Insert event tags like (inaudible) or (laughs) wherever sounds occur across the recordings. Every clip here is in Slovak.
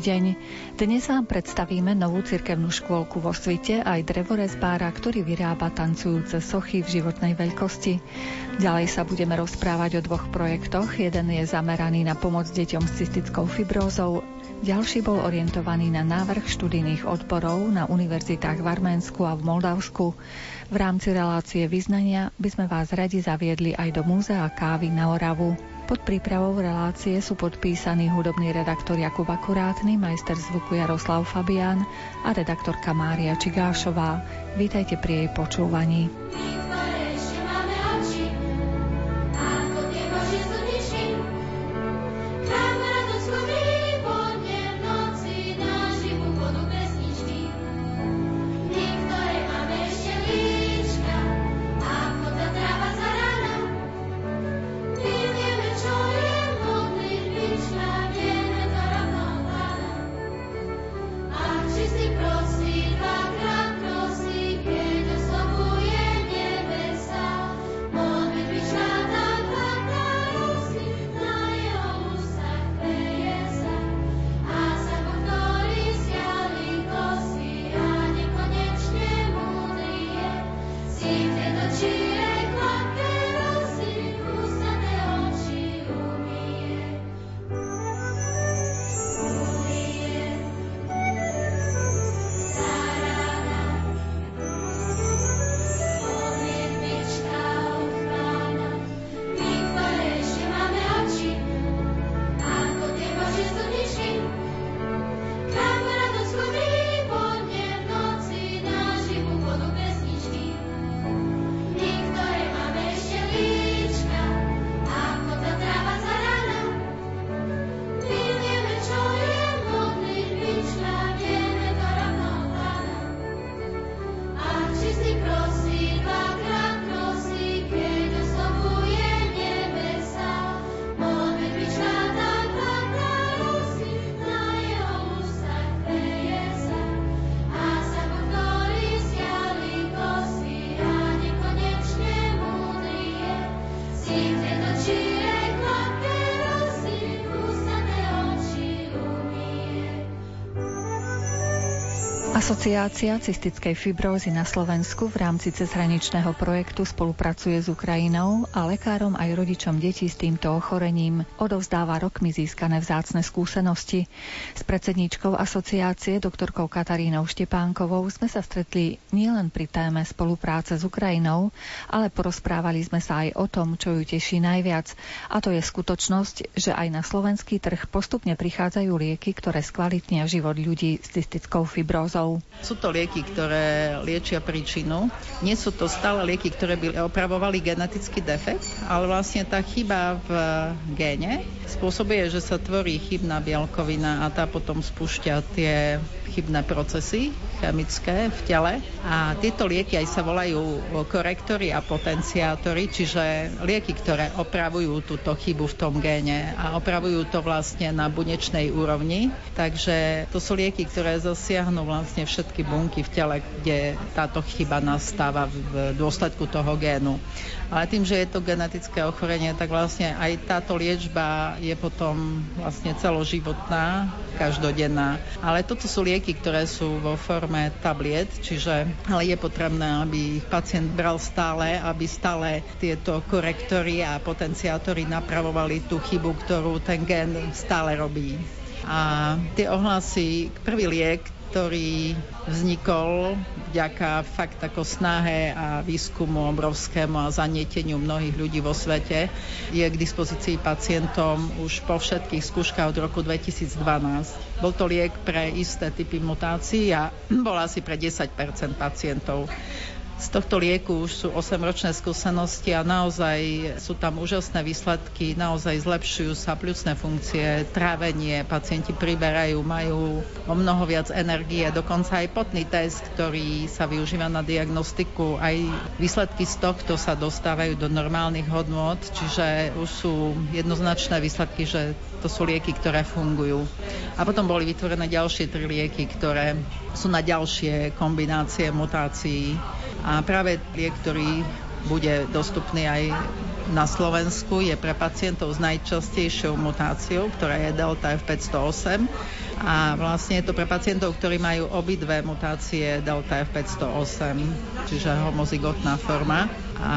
Deň. Dnes vám predstavíme novú cirkevnú škôlku vo svite aj drevorezbára, ktorý vyrába tancujúce sochy v životnej veľkosti. Ďalej sa budeme rozprávať o dvoch projektoch. Jeden je zameraný na pomoc deťom s cystickou fibrózou, ďalší bol orientovaný na návrh študijných odborov na univerzitách v Arménsku a v Moldavsku. V rámci relácie vyznania by sme vás radi zaviedli aj do Múzea kávy na Oravu. Pod prípravou relácie sú podpísaní hudobný redaktor Jakub Akurátny, majster zvuku Jaroslav Fabián a redaktorka Mária Čigášová. Vítajte pri jej počúvaní. Asociácia cystickej fibrózy na Slovensku v rámci cezhraničného projektu spolupracuje s Ukrajinou a lekárom aj rodičom detí s týmto ochorením odovzdáva rokmi získané vzácne skúsenosti. Predsedníčkou asociácie doktorkou Katarínou Štepánkovou sme sa stretli nielen pri téme spolupráce s Ukrajinou, ale porozprávali sme sa aj o tom, čo ju teší najviac. A to je skutočnosť, že aj na slovenský trh postupne prichádzajú lieky, ktoré skvalitnia život ľudí s cystickou fibrózou. Sú to lieky, ktoré liečia príčinu. Nie sú to stále lieky, ktoré by opravovali genetický defekt, ale vlastne tá chyba v géne spôsobuje, že sa tvorí chybná bielkovina a tá potom spúšťa tie chybné procesy chemické v tele. A tieto lieky aj sa volajú korektory a potenciátory, čiže lieky, ktoré opravujú túto chybu v tom géne a opravujú to vlastne na bunečnej úrovni. Takže to sú lieky, ktoré zasiahnu vlastne všetky bunky v tele, kde táto chyba nastáva v dôsledku toho génu. Ale tým, že je to genetické ochorenie, tak vlastne aj táto liečba je potom vlastne celoživotná, každodenná. Ale toto sú lieky, ktoré sú vo forme tabliet, čiže ale je potrebné, aby ich pacient bral stále, aby stále tieto korektory a potenciátory napravovali tú chybu, ktorú ten gen stále robí. A tie ohlasy, prvý liek, ktorý vznikol vďaka fakt ako snahe a výskumu obrovskému a zanieteniu mnohých ľudí vo svete. Je k dispozícii pacientom už po všetkých skúškach od roku 2012. Bol to liek pre isté typy mutácií a (clears throat) bol asi pre 10% pacientov. Z tohto lieku už sú 8-ročné skúsenosti a naozaj sú tam úžasné výsledky, naozaj zlepšujú sa pľucné funkcie, trávenie, pacienti priberajú, majú o mnoho viac energie, dokonca aj potný test, ktorý sa využíva na diagnostiku, aj výsledky z tohto sa dostávajú do normálnych hodnôt, čiže už sú jednoznačné výsledky, že to sú lieky, ktoré fungujú. A potom boli vytvorené ďalšie tri lieky, ktoré sú na ďalšie kombinácie mutácií a práve liek, ktorý bude dostupný aj na Slovensku, je pre pacientov s najčastejšou mutáciou, ktorá je delta F508 a vlastne je to pre pacientov, ktorí majú obidve mutácie delta F508, čiže homozygotná forma. A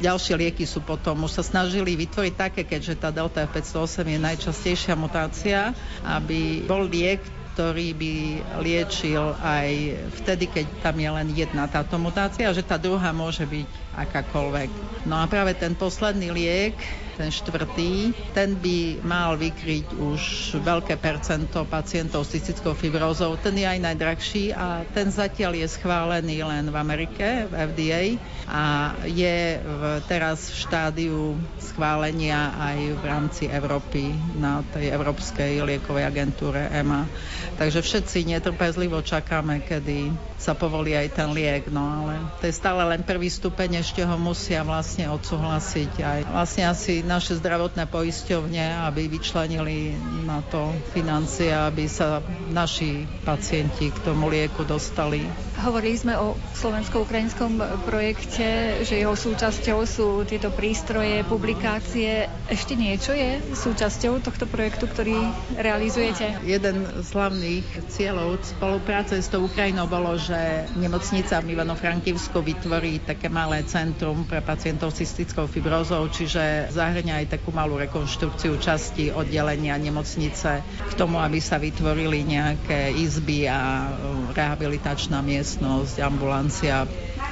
ďalšie lieky sú potom, už sa snažili vytvoriť také, keďže tá delta F508 je najčastejšia mutácia, aby bol liek, ktorý by liečil aj vtedy, keď tam je len jedna táto mutácia, že tá druhá môže byť akákoľvek. No a práve ten posledný liek, ten štvrtý, ten by mal vykryť už veľké percento pacientov s cystickou fibrózou. Ten je aj najdrahší a ten zatiaľ je schválený len v Amerike, v FDA a je v, teraz v štádiu schválenia aj v rámci Európy na tej Európskej liekovej agentúre EMA. Takže všetci netrpezlivo čakáme, kedy sa povolí aj ten liek, no ale to je stále len prvý stupeň, ešte ho musia vlastne odsúhlasiť aj vlastne asi naše zdravotné poisťovne, aby vyčlenili na to financie, aby sa naši pacienti k tomu lieku dostali. Hovorili sme o slovensko-ukrajinskom projekte, že jeho súčasťou sú tieto prístroje, publikácie. Ešte niečo je súčasťou tohto projektu, ktorý realizujete? Jeden z hlavných cieľov spolupráce s tou Ukrajinou bolo, že nemocnica v Ivano-Frankivsku vytvorí také malé centrum pre pacientov s cystickou fibrózou, čiže zahrňa aj takú malú rekonštrukciu časti oddelenia nemocnice k tomu, aby sa vytvorili nejaké izby a rehabilitačná miesta miestnosť, ambulancia,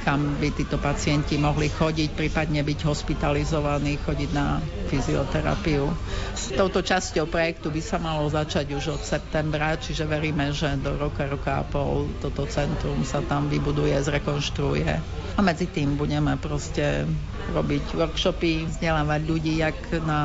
kam by títo pacienti mohli chodiť, prípadne byť hospitalizovaní, chodiť na fyzioterapiu. S touto časťou projektu by sa malo začať už od septembra, čiže veríme, že do roka, roka a pol toto centrum sa tam vybuduje, zrekonštruuje. A medzi tým budeme proste robiť workshopy, vzdelávať ľudí jak na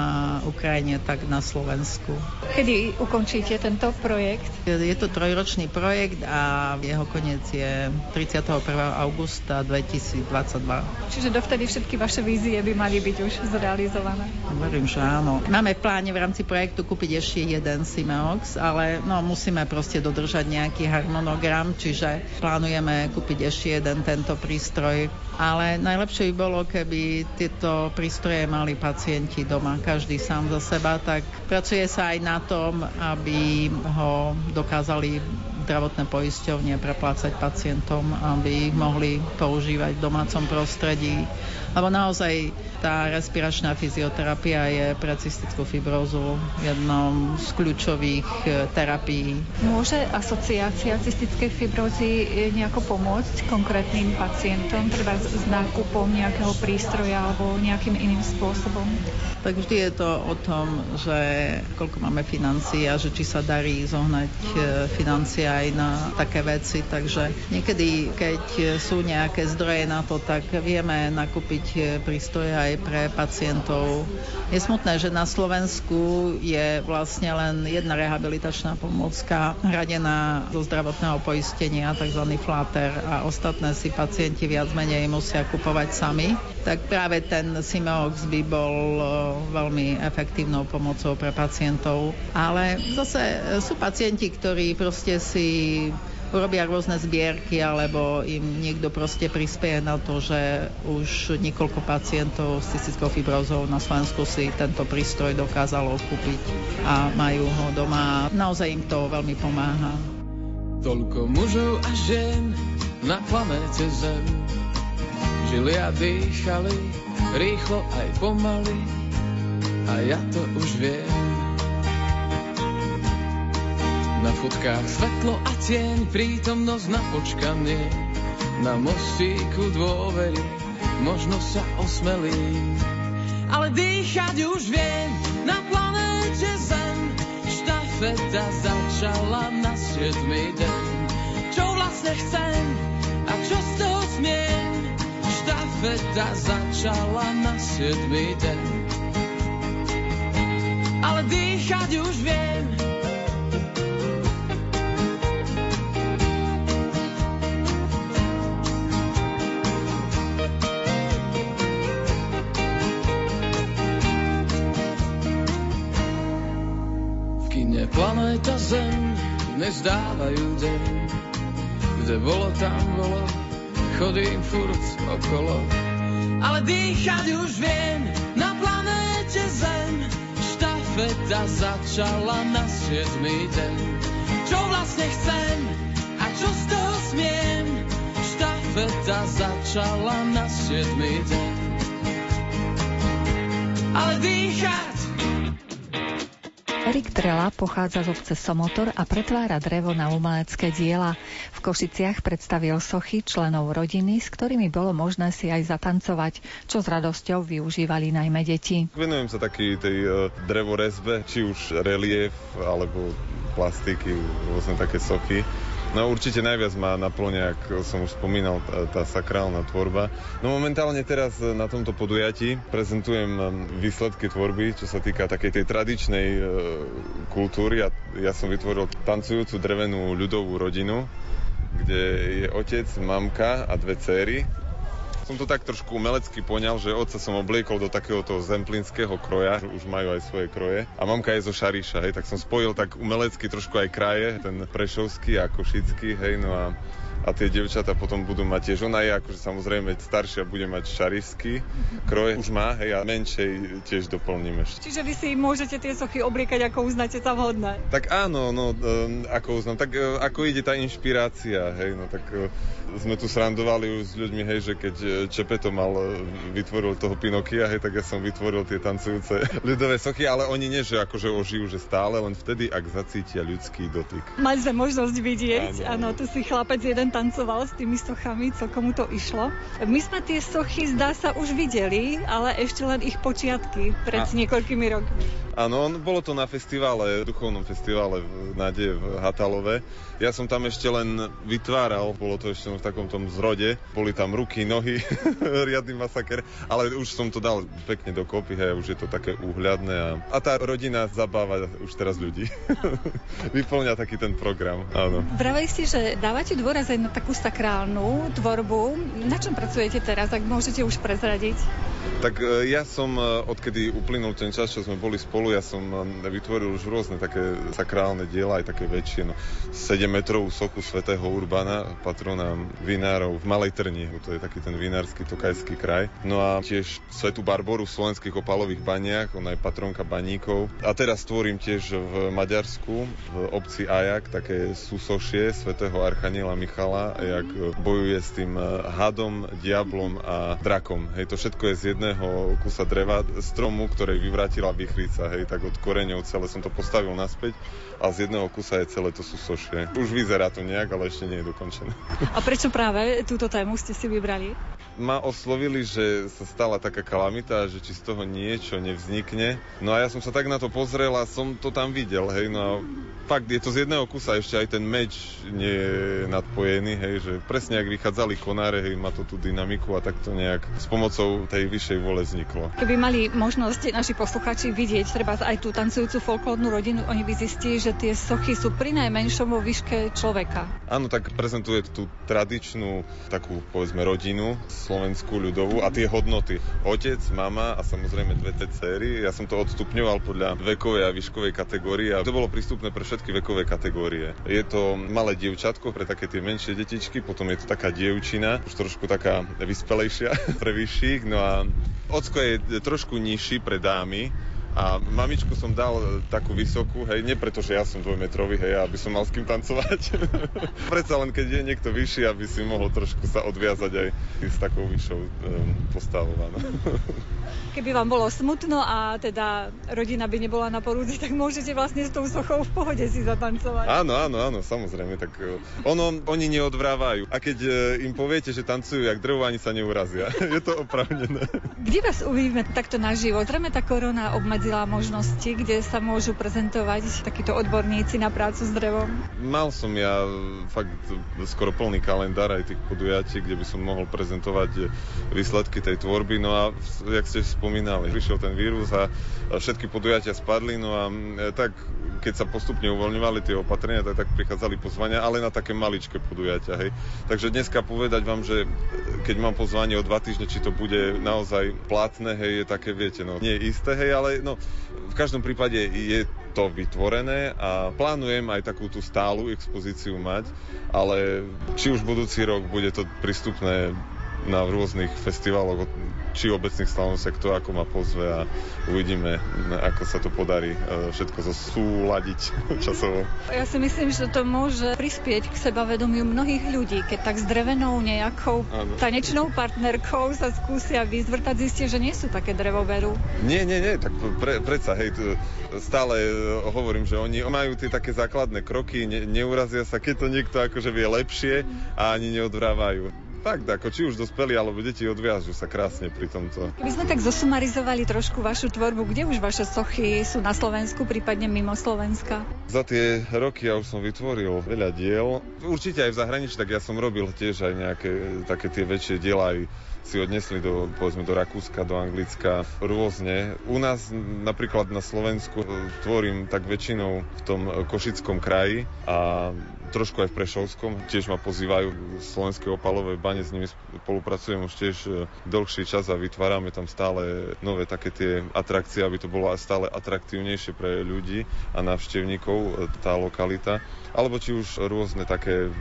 Ukrajine, tak na Slovensku. Kedy ukončíte tento projekt? Je to trojročný projekt a jeho koniec je 31. augusta 2022. Čiže dovtedy všetky vaše vízie by mali byť už zrealizované? Verím, že áno. Máme v pláne v rámci projektu kúpiť ešte jeden Simeox, ale no, musíme proste dodržať nejaký harmonogram, čiže plánujeme kúpiť ešte jeden tento prístroj. Ale najlepšie by bolo, keby tieto prístroje mali pacienti doma, každý sám za seba, tak pracuje sa aj na tom, aby ho dokázali zdravotné poisťovne preplácať pacientom, aby ich mohli používať v domácom prostredí. Lebo naozaj tá respiračná fyzioterapia je pre cystickú fibrózu jednou z kľúčových e, terapií. Môže asociácia cystickej fibrózy e, nejako pomôcť konkrétnym pacientom, treba s nákupom nejakého prístroja alebo nejakým iným spôsobom? Tak vždy je to o tom, že koľko máme financií a že či sa darí zohnať e, financie aj na také veci. Takže niekedy, keď sú nejaké zdroje na to, tak vieme nakúpiť kúpiť prístroje aj pre pacientov. Je smutné, že na Slovensku je vlastne len jedna rehabilitačná pomôcka hradená zo zdravotného poistenia, tzv. flater a ostatné si pacienti viac menej musia kupovať sami. Tak práve ten Simeox by bol veľmi efektívnou pomocou pre pacientov. Ale zase sú pacienti, ktorí proste si robia rôzne zbierky, alebo im niekto proste prispieje na to, že už niekoľko pacientov s cystickou fibrózou na Slovensku si tento prístroj dokázalo kúpiť a majú ho doma. Naozaj im to veľmi pomáha. Toľko mužov a žien na planéte Zem žili a dýchali rýchlo aj pomaly a ja to už viem. Na fotkách svetlo a tieň, prítomnosť na počkanie, na mostíku dôvery, možno sa osmelí. Ale dýchať už viem na planéte Zem, štafeta začala na siedmy deň. Čo vlastne chcem a čo z toho smiem, štafeta začala na siedmy deň. Ale dýchať už viem, nezdávajú deň. Kde bolo, tam bolo, chodím furt okolo. Ale dýchať už viem na planéte Zem. Štafeta začala na siedmý deň. Čo vlastne chcem a čo z toho smiem? Štafeta začala na siedmý deň. Ale dýchať Erik Trela pochádza z obce Somotor a pretvára drevo na umelecké diela. V Košiciach predstavil sochy členov rodiny, s ktorými bolo možné si aj zatancovať, čo s radosťou využívali najmä deti. Venujem sa taký tej uh, drevorezbe, či už relief alebo plastiky, rôzne také sochy. No určite najviac ma naplňa, ako som už spomínal, tá, tá sakrálna tvorba. No momentálne teraz na tomto podujatí prezentujem um, výsledky tvorby, čo sa týka takej tej tradičnej e, kultúry. Ja, ja som vytvoril tancujúcu drevenú ľudovú rodinu, kde je otec, mamka a dve céry som to tak trošku umelecky poňal, že otca som obliekol do takéhoto zemplínskeho kroja, už majú aj svoje kroje. A mamka je zo Šariša, hej, tak som spojil tak umelecky trošku aj kraje, ten prešovský a košický, hej, no a a tie devčata potom budú mať tiež. Ona je akože samozrejme staršia, bude mať šarišský kroj, už má, hej, a menšej tiež doplníme. Čiže vy si môžete tie sochy obliekať, ako uznáte za vhodné? Tak áno, no, um, ako uznám, tak uh, ako ide tá inšpirácia, hej, no tak uh, sme tu srandovali už s ľuďmi, hej, že keď Čepeto mal, vytvoril toho Pinokia, hej, tak ja som vytvoril tie tancujúce (laughs) ľudové sochy, ale oni nie, že akože ožijú, že stále, len vtedy, ak zacítia ľudský dotyk. Mali sme možnosť vidieť, áno, tu si chlapec jeden tancoval s tými sochami, celkom mu to išlo. My sme tie sochy, zdá sa, už videli, ale ešte len ich počiatky pred A... niekoľkými rokmi. Áno, bolo to na festivale, duchovnom festivale v Nade v Hatalove. Ja som tam ešte len vytváral, bolo to ešte v takom tom zrode. Boli tam ruky, nohy, (laughs) riadny masaker, ale už som to dal pekne dokopy, hej, už je to také úhľadné a, a tá rodina zabáva už teraz ľudí. (laughs) Vyplňa taký ten program, áno. Pravej si, že dávate dôraz aj na takú sakrálnu tvorbu. Na čom pracujete teraz, ak môžete už prezradiť? Tak e, ja som, e, odkedy uplynul ten čas, čo sme boli spolu, ja som e, vytvoril už rôzne také sakrálne diela, aj také väčšie. No, 7 metrovú sochu svätého Urbana, patrona vinárov v Malej Trni, to je taký ten vinársky tokajský kraj. No a tiež svetú Barboru v slovenských opalových baniach, ona je patronka baníkov. A teraz tvorím tiež v Maďarsku, v obci Ajak, také súsošie svätého Archaniela Michala, jak bojuje s tým hadom, diablom a drakom. Hej, to všetko je z jedného kusa dreva, stromu, ktorej vyvrátila vychrica, hej, tak od koreňov celé som to postavil naspäť a z jedného kusa je celé to súsošie. Už vyzerá to nejak, ale ešte nie je dokončené. A prečo práve túto tému ste si vybrali? Ma oslovili, že sa stala taká kalamita, že či z toho niečo nevznikne. No a ja som sa tak na to pozrel a som to tam videl, hej, no a fakt je to z jedného kusa, ešte aj ten meč nie je nadpojený, hej, že presne ak vychádzali konáre, hej, má to tú dynamiku a tak to nejak s pomocou tej vyššej vole vzniklo. Keby mali možnosť naši posluchači vidieť treba aj tú tancujúcu folklórnu rodinu, oni by zistili, že tie sochy sú pri najmenšom vo výške človeka. Áno, tak prezentuje tú tradičnú takú, povedzme, rodinu slovenskú ľudovú a tie hodnoty. Otec, mama a samozrejme dve tie céry. Ja som to odstupňoval podľa vekovej a výškovej kategórie a to bolo prístupné pre všetky vekové kategórie. Je to malé dievčatko pre také tie menšie detičky, potom je to taká dievčina, už trošku taká vyspelejšia (laughs) pre vyšších, no a ocko je trošku nižší pre dámy, a mamičku som dal takú vysokú, hej, nie preto, že ja som dvojmetrový, hej, aby som mal s kým tancovať. (laughs) Predsa len keď je niekto vyšší, aby si mohol trošku sa odviazať aj s takou vyššou um, postavou. (laughs) Keby vám bolo smutno a teda rodina by nebola na porúdzi, tak môžete vlastne s tou sochou v pohode si zatancovať. Áno, áno, áno, samozrejme. Tak e, ono, oni neodvrávajú. A keď e, im poviete, že tancujú jak drevo, ani sa neurazia. (laughs) je to opravnené. Kde vás uvidíme takto naživo? Zrejme tá korona obmedzuje obmedzila možnosti, kde sa môžu prezentovať takíto odborníci na prácu s drevom? Mal som ja fakt skoro plný kalendár aj tých podujatí, kde by som mohol prezentovať výsledky tej tvorby. No a jak ste spomínali, prišiel ten vírus a všetky podujatia spadli, no a e, tak keď sa postupne uvoľňovali tie opatrenia, tak, tak prichádzali pozvania, ale na také maličké podujatia. Hej. Takže dneska povedať vám, že keď mám pozvanie o dva týždne, či to bude naozaj platné, hej, je také, viete, no, nie isté, hej, ale no, v každom prípade je to vytvorené a plánujem aj takú tú stálu expozíciu mať, ale či už budúci rok bude to prístupné na rôznych festivaloch či obecných slavnostiach, kto ako ma pozve a uvidíme, ako sa to podarí e, všetko zosúľadiť (laughs) časovo. Ja si myslím, že to môže prispieť k sebavedomiu mnohých ľudí, keď tak s drevenou nejakou ano. tanečnou partnerkou sa skúsia vyzvrtať, zistia, že nie sú také drevoveru. Nie, nie, nie, tak pre, predsa, hej, stále e, hovorím, že oni majú tie také základné kroky, ne, neurazia sa, keď to niekto akože vie lepšie a ani neodvrávajú. Fakt, ako či už dospelí alebo deti odviažu sa krásne pri tomto. Keby sme tak zosumarizovali trošku vašu tvorbu, kde už vaše sochy sú na Slovensku, prípadne mimo Slovenska? Za tie roky ja už som vytvoril veľa diel. Určite aj v zahraničí, tak ja som robil tiež aj nejaké také tie väčšie diela aj si odnesli do, povedzme, do Rakúska, do Anglicka, rôzne. U nás napríklad na Slovensku tvorím tak väčšinou v tom Košickom kraji a trošku aj v Prešovskom. Tiež ma pozývajú slovenské opalové bane, s nimi spolupracujem už tiež e, dlhší čas a vytvárame tam stále nové také tie atrakcie, aby to bolo stále atraktívnejšie pre ľudí a návštevníkov e, tá lokalita. Alebo či už rôzne také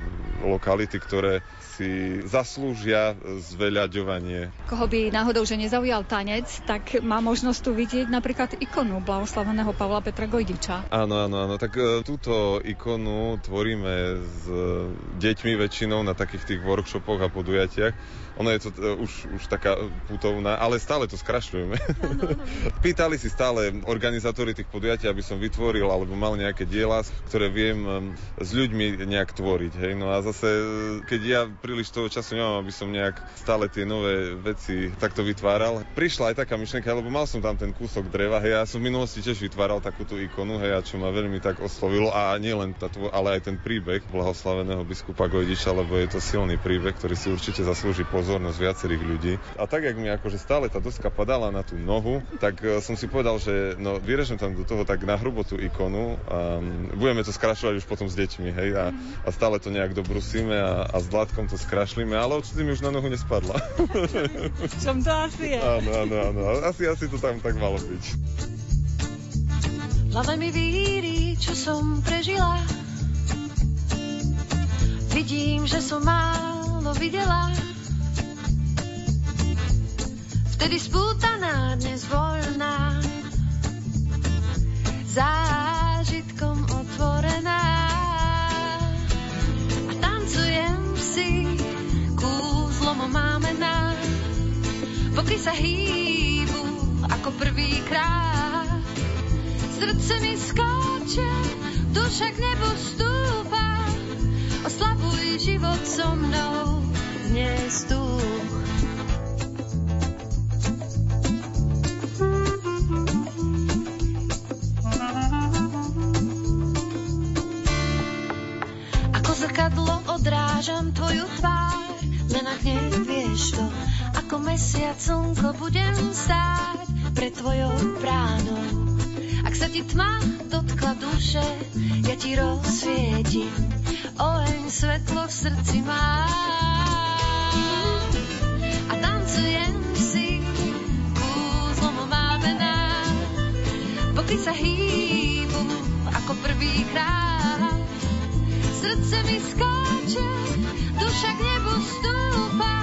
lokality, ktoré si zaslúžia zveľaďovanie. Koho by náhodou, že nezaujal tanec, tak má možnosť tu vidieť napríklad ikonu blahoslaveného Pavla Petra Gojdiča. Áno, áno, áno. Tak e, túto ikonu tvoríme s deťmi väčšinou na takých tých workshopoch a podujatiach ono je to uh, už, už taká putovná, ale stále to skrašľujeme. (laughs) Pýtali si stále organizátori tých podujatí, aby som vytvoril alebo mal nejaké diela, ktoré viem s ľuďmi nejak tvoriť. Hej? No a zase, keď ja príliš toho času nemám, aby som nejak stále tie nové veci takto vytváral, prišla aj taká myšlienka, lebo mal som tam ten kúsok dreva, hej, ja som v minulosti tiež vytváral takúto ikonu, hej, a čo ma veľmi tak oslovilo, a nie len ale aj ten príbeh blahoslaveného biskupa Gojdiča, lebo je to silný príbeh, ktorý si určite zaslúži pozor pozornosť viacerých ľudí. A tak, jak mi akože stále tá doska padala na tú nohu, tak e, som si povedal, že no, vyrežem tam do toho tak na hrubo tú ikonu a budeme to skrašľovať už potom s deťmi, hej, a, a stále to nejak dobrusíme a, a s dlátkom to skrašlíme, ale určite mi už na nohu nespadla. Čom to asi je? Áno, áno, áno, asi, asi to tam tak malo byť. Hlave mi víri, čo som prežila Vidím, že som málo videla Vtedy spútaná, dnes voľná, zážitkom otvorená. Máme na, boky sa hýbu ako prvýkrát. Srdce mi skáče, duša k nebu stúpa, oslavuj život so mnou dnes tu. zrkadlo odrážam tvoju tvár, len ak nevieš to, ako mesiac slnko budem stáť pred tvojou bránou. Ak sa ti tma dotkla duše, ja ti rozsvietim, oheň svetlo v srdci má. A tancujem si, kúzlom máme nás, boky sa hýbu ako prvýkrát srdce mi skáče, duša k nebu stúpa,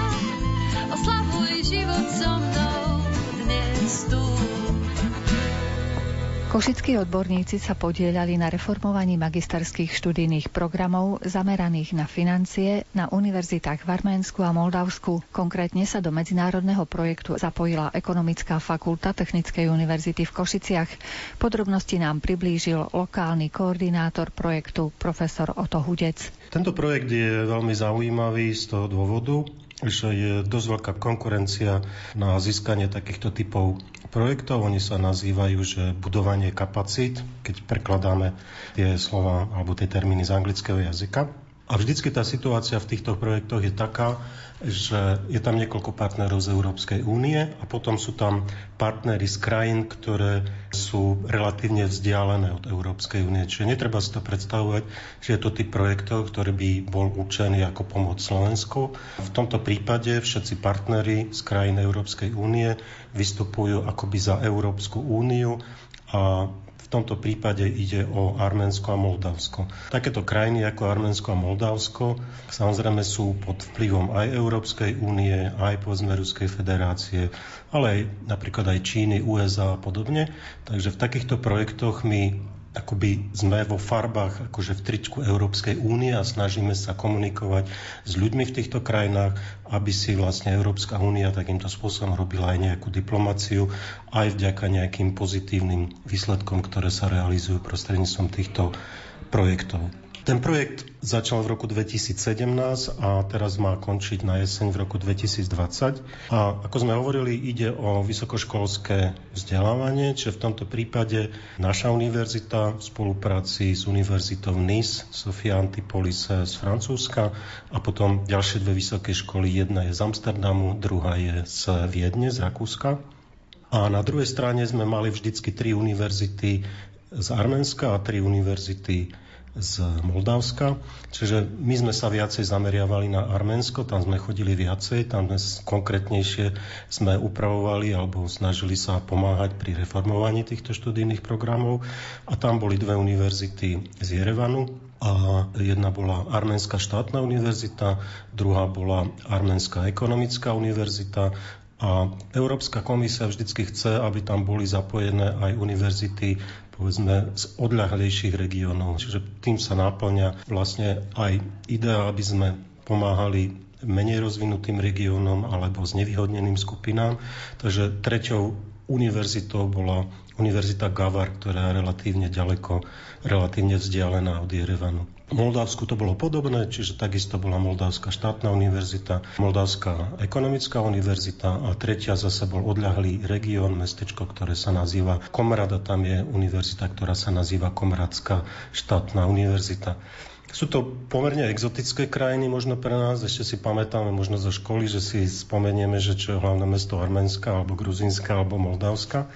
oslavuj život so mnou dnes tu. Košickí odborníci sa podielali na reformovaní magisterských študijných programov zameraných na financie na univerzitách v Arménsku a Moldavsku. Konkrétne sa do medzinárodného projektu zapojila Ekonomická fakulta Technickej univerzity v Košiciach. Podrobnosti nám priblížil lokálny koordinátor projektu profesor Oto Hudec. Tento projekt je veľmi zaujímavý z toho dôvodu, že je dosť veľká konkurencia na získanie takýchto typov projektov. Oni sa nazývajú, že budovanie kapacít, keď prekladáme tie slova alebo tie termíny z anglického jazyka. A vždycky tá situácia v týchto projektoch je taká, že je tam niekoľko partnerov z Európskej únie a potom sú tam partnery z krajín, ktoré sú relatívne vzdialené od Európskej únie. Čiže netreba si to predstavovať, že je to typ projektov, ktorý by bol určený ako pomoc Slovensku. V tomto prípade všetci partnery z krajín Európskej únie vystupujú akoby za Európsku úniu a v tomto prípade ide o Arménsko a Moldavsko. Takéto krajiny ako Arménsko a Moldavsko samozrejme sú pod vplyvom aj Európskej únie, aj povedzme Ruskej federácie, ale aj napríklad aj Číny, USA a podobne. Takže v takýchto projektoch my akoby sme vo farbách akože v tričku Európskej únie a snažíme sa komunikovať s ľuďmi v týchto krajinách, aby si vlastne Európska únia takýmto spôsobom robila aj nejakú diplomáciu, aj vďaka nejakým pozitívnym výsledkom, ktoré sa realizujú prostredníctvom týchto projektov. Ten projekt začal v roku 2017 a teraz má končiť na jeseň v roku 2020. A ako sme hovorili, ide o vysokoškolské vzdelávanie, čiže v tomto prípade naša univerzita v spolupráci s univerzitou Nice, Sofia Antipolise z Francúzska a potom ďalšie dve vysoké školy. Jedna je z Amsterdamu, druhá je z Viedne, z Rakúska. A na druhej strane sme mali vždycky tri univerzity z Arménska a tri univerzity z Moldavska. Čiže my sme sa viacej zameriavali na Arménsko, tam sme chodili viacej, tam sme konkrétnejšie sme upravovali alebo snažili sa pomáhať pri reformovaní týchto študijných programov. A tam boli dve univerzity z Jerevanu, a jedna bola Arménska štátna univerzita, druhá bola Arménska ekonomická univerzita a Európska komisia vždycky chce, aby tam boli zapojené aj univerzity povedzme z odľahlejších regiónov. Čiže tým sa náplňa vlastne aj idea, aby sme pomáhali menej rozvinutým regiónom alebo znevýhodneným skupinám. Takže treťou univerzitou bola Univerzita Gavar, ktorá je relatívne ďaleko, relatívne vzdialená od Jerevanu. V Moldavsku to bolo podobné, čiže takisto bola Moldavská štátna univerzita, Moldavská ekonomická univerzita a tretia zase bol odľahlý región, mestečko, ktoré sa nazýva Komrad a tam je univerzita, ktorá sa nazýva Komradská štátna univerzita. Sú to pomerne exotické krajiny možno pre nás. Ešte si pamätáme možno zo školy, že si spomenieme, že čo je hlavné mesto Arménska, alebo Gruzínska, alebo Moldavska.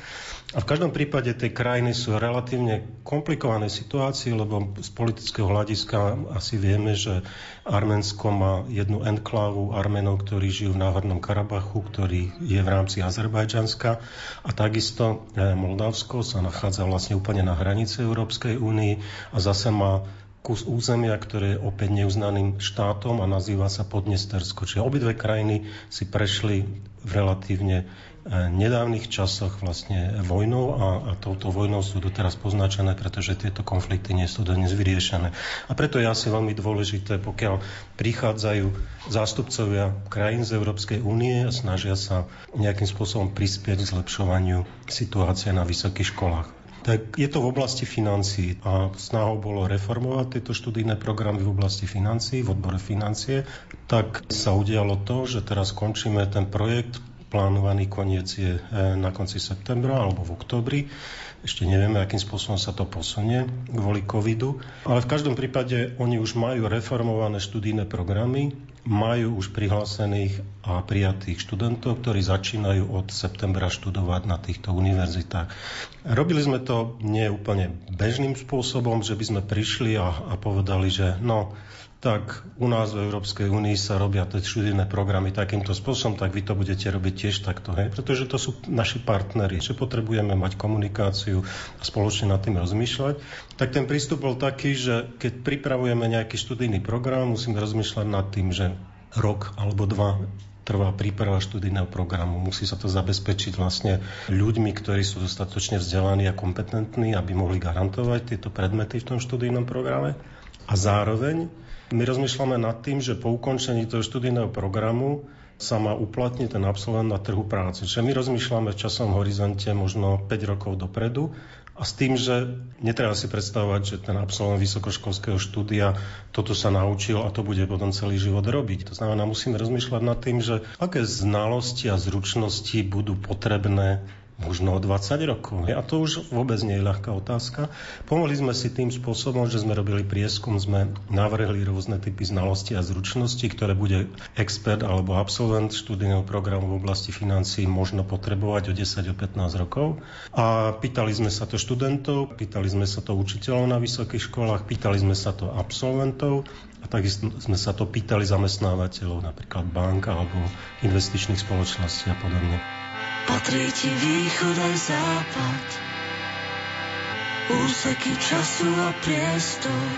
A v každom prípade tie krajiny sú relatívne komplikované situácii, lebo z politického hľadiska asi vieme, že Arménsko má jednu enklávu Arménov, ktorí žijú v Náhornom Karabachu, ktorý je v rámci Azerbajdžanska. A takisto eh, Moldavsko sa nachádza vlastne úplne na hranici Európskej únii a zase má kus územia, ktoré je opäť neuznaným štátom a nazýva sa Podnestersko. Čiže obidve krajiny si prešli v relatívne nedávnych časoch vlastne vojnou a, a touto vojnou sú doteraz poznačené, pretože tieto konflikty nie sú dnes vyriešené. A preto je asi veľmi dôležité, pokiaľ prichádzajú zástupcovia krajín z Európskej únie a snažia sa nejakým spôsobom prispieť k zlepšovaniu situácie na vysokých školách tak je to v oblasti financií a snahou bolo reformovať tieto študijné programy v oblasti financií, v odbore financie. Tak sa udialo to, že teraz končíme ten projekt plánovaný koniec je e, na konci septembra alebo v oktobri. Ešte nevieme, akým spôsobom sa to posunie kvôli covidu. Ale v každom prípade oni už majú reformované študijné programy, majú už prihlásených a prijatých študentov, ktorí začínajú od septembra študovať na týchto univerzitách. Robili sme to nie bežným spôsobom, že by sme prišli a, a povedali, že no, tak u nás v Európskej únii sa robia tie študijné programy takýmto spôsobom, tak vy to budete robiť tiež takto, hej? pretože to sú naši partnery, že potrebujeme mať komunikáciu a spoločne nad tým rozmýšľať. Tak ten prístup bol taký, že keď pripravujeme nejaký študijný program, musíme rozmýšľať nad tým, že rok alebo dva trvá príprava študijného programu. Musí sa to zabezpečiť vlastne ľuďmi, ktorí sú dostatočne vzdelaní a kompetentní, aby mohli garantovať tieto predmety v tom študijnom programe. A zároveň my rozmýšľame nad tým, že po ukončení toho študijného programu sa má uplatniť ten absolvent na trhu práce. Čiže my rozmýšľame v časom horizonte možno 5 rokov dopredu a s tým, že netreba si predstavovať, že ten absolvent vysokoškolského štúdia toto sa naučil a to bude potom celý život robiť. To znamená, musíme rozmýšľať nad tým, že aké znalosti a zručnosti budú potrebné možno o 20 rokov. A to už vôbec nie je ľahká otázka. Pomohli sme si tým spôsobom, že sme robili prieskum, sme navrhli rôzne typy znalostí a zručností, ktoré bude expert alebo absolvent študijného programu v oblasti financií možno potrebovať o 10 o 15 rokov. A pýtali sme sa to študentov, pýtali sme sa to učiteľov na vysokých školách, pýtali sme sa to absolventov a takisto sme sa to pýtali zamestnávateľov, napríklad bank alebo investičných spoločností a podobne. Patrí ti východ aj západ, úseky času a priestor,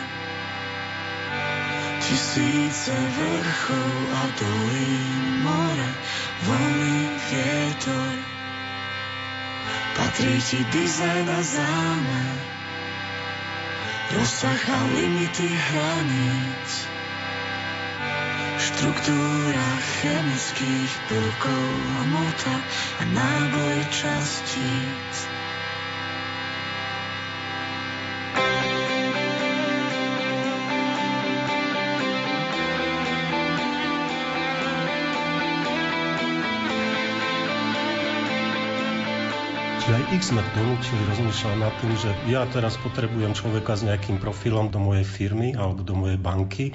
tisíce vrchov a dolín, more, vlny, vietor. Patrí ti dizajn a zámer, rozsah a limity hraníc štruktúra chemických prvkov hmota a náboj častíc. Čiže aj ich sme donúčili rozmýšľať nad tým, že ja teraz potrebujem človeka s nejakým profilom do mojej firmy alebo do mojej banky,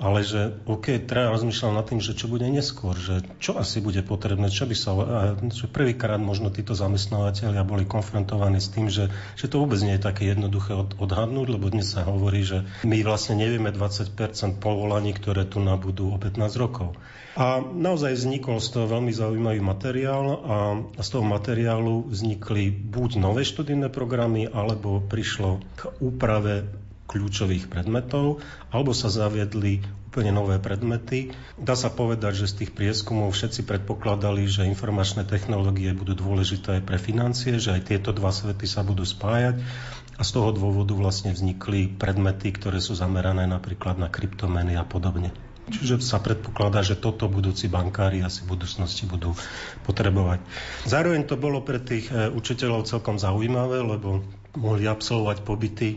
ale že OK, treba rozmýšľať nad tým, že čo bude neskôr, že čo asi bude potrebné, čo by sa... Že prvýkrát možno títo zamestnávateľia boli konfrontovaní s tým, že, že to vôbec nie je také jednoduché od, odhadnúť, lebo dnes sa hovorí, že my vlastne nevieme 20% povolaní, ktoré tu nabudú o 15 rokov. A naozaj vznikol z toho veľmi zaujímavý materiál a z toho materiálu vznikli buď nové študijné programy, alebo prišlo k úprave kľúčových predmetov, alebo sa zaviedli úplne nové predmety. Dá sa povedať, že z tých prieskumov všetci predpokladali, že informačné technológie budú dôležité aj pre financie, že aj tieto dva svety sa budú spájať a z toho dôvodu vlastne vznikli predmety, ktoré sú zamerané napríklad na kryptomeny a podobne. Čiže sa predpokladá, že toto budúci bankári asi v budúcnosti budú potrebovať. Zároveň to bolo pre tých eh, učiteľov celkom zaujímavé, lebo mohli absolvovať pobyty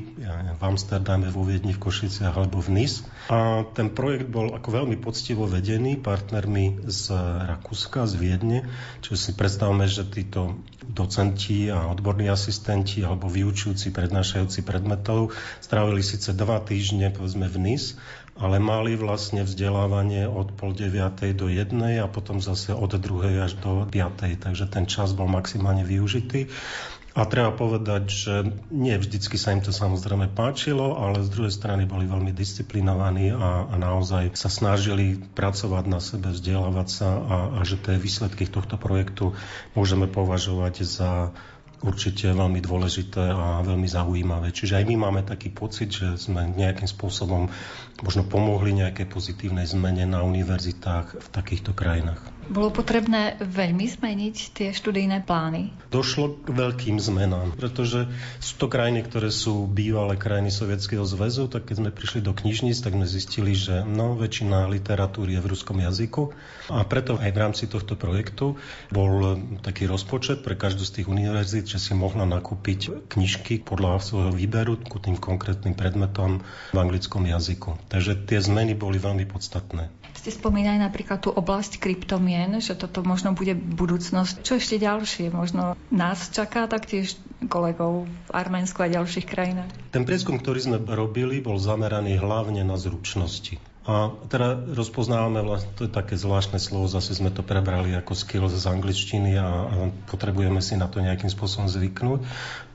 v Amsterdame, vo Viedni, v Košiciach alebo v NIS. A ten projekt bol ako veľmi poctivo vedený partnermi z Rakúska, z Viedne. Čiže si predstavme, že títo docenti a odborní asistenti alebo vyučujúci, prednášajúci predmetov strávili síce dva týždne povedzme v NIS, ale mali vlastne vzdelávanie od pol deviatej do jednej a potom zase od druhej až do piatej. Takže ten čas bol maximálne využitý. A treba povedať, že nie vždycky sa im to samozrejme páčilo, ale z druhej strany boli veľmi disciplinovaní a, a naozaj sa snažili pracovať na sebe, vzdelávať sa a, a že tie výsledky tohto projektu môžeme považovať za určite veľmi dôležité a veľmi zaujímavé. Čiže aj my máme taký pocit, že sme nejakým spôsobom možno pomohli nejakej pozitívnej zmene na univerzitách v takýchto krajinách. Bolo potrebné veľmi zmeniť tie študijné plány? Došlo k veľkým zmenám, pretože sú to krajiny, ktoré sú bývalé krajiny Sovietskeho zväzu, tak keď sme prišli do knižníc, tak sme zistili, že no, väčšina literatúry je v ruskom jazyku a preto aj v rámci tohto projektu bol taký rozpočet pre každú z tých univerzít, že si mohla nakúpiť knižky podľa svojho výberu ku tým konkrétnym predmetom v anglickom jazyku. Takže tie zmeny boli veľmi podstatné. Ste spomínali napríklad tú oblasť kryptomien, že toto možno bude budúcnosť. Čo ešte ďalšie? Možno nás čaká taktiež kolegov v Arménsku a ďalších krajinách? Ten prieskum, ktorý sme robili, bol zameraný hlavne na zručnosti. A teda rozpoznávame, vlastne, to je také zvláštne slovo, zase sme to prebrali ako skill z angličtiny a, a potrebujeme si na to nejakým spôsobom zvyknúť.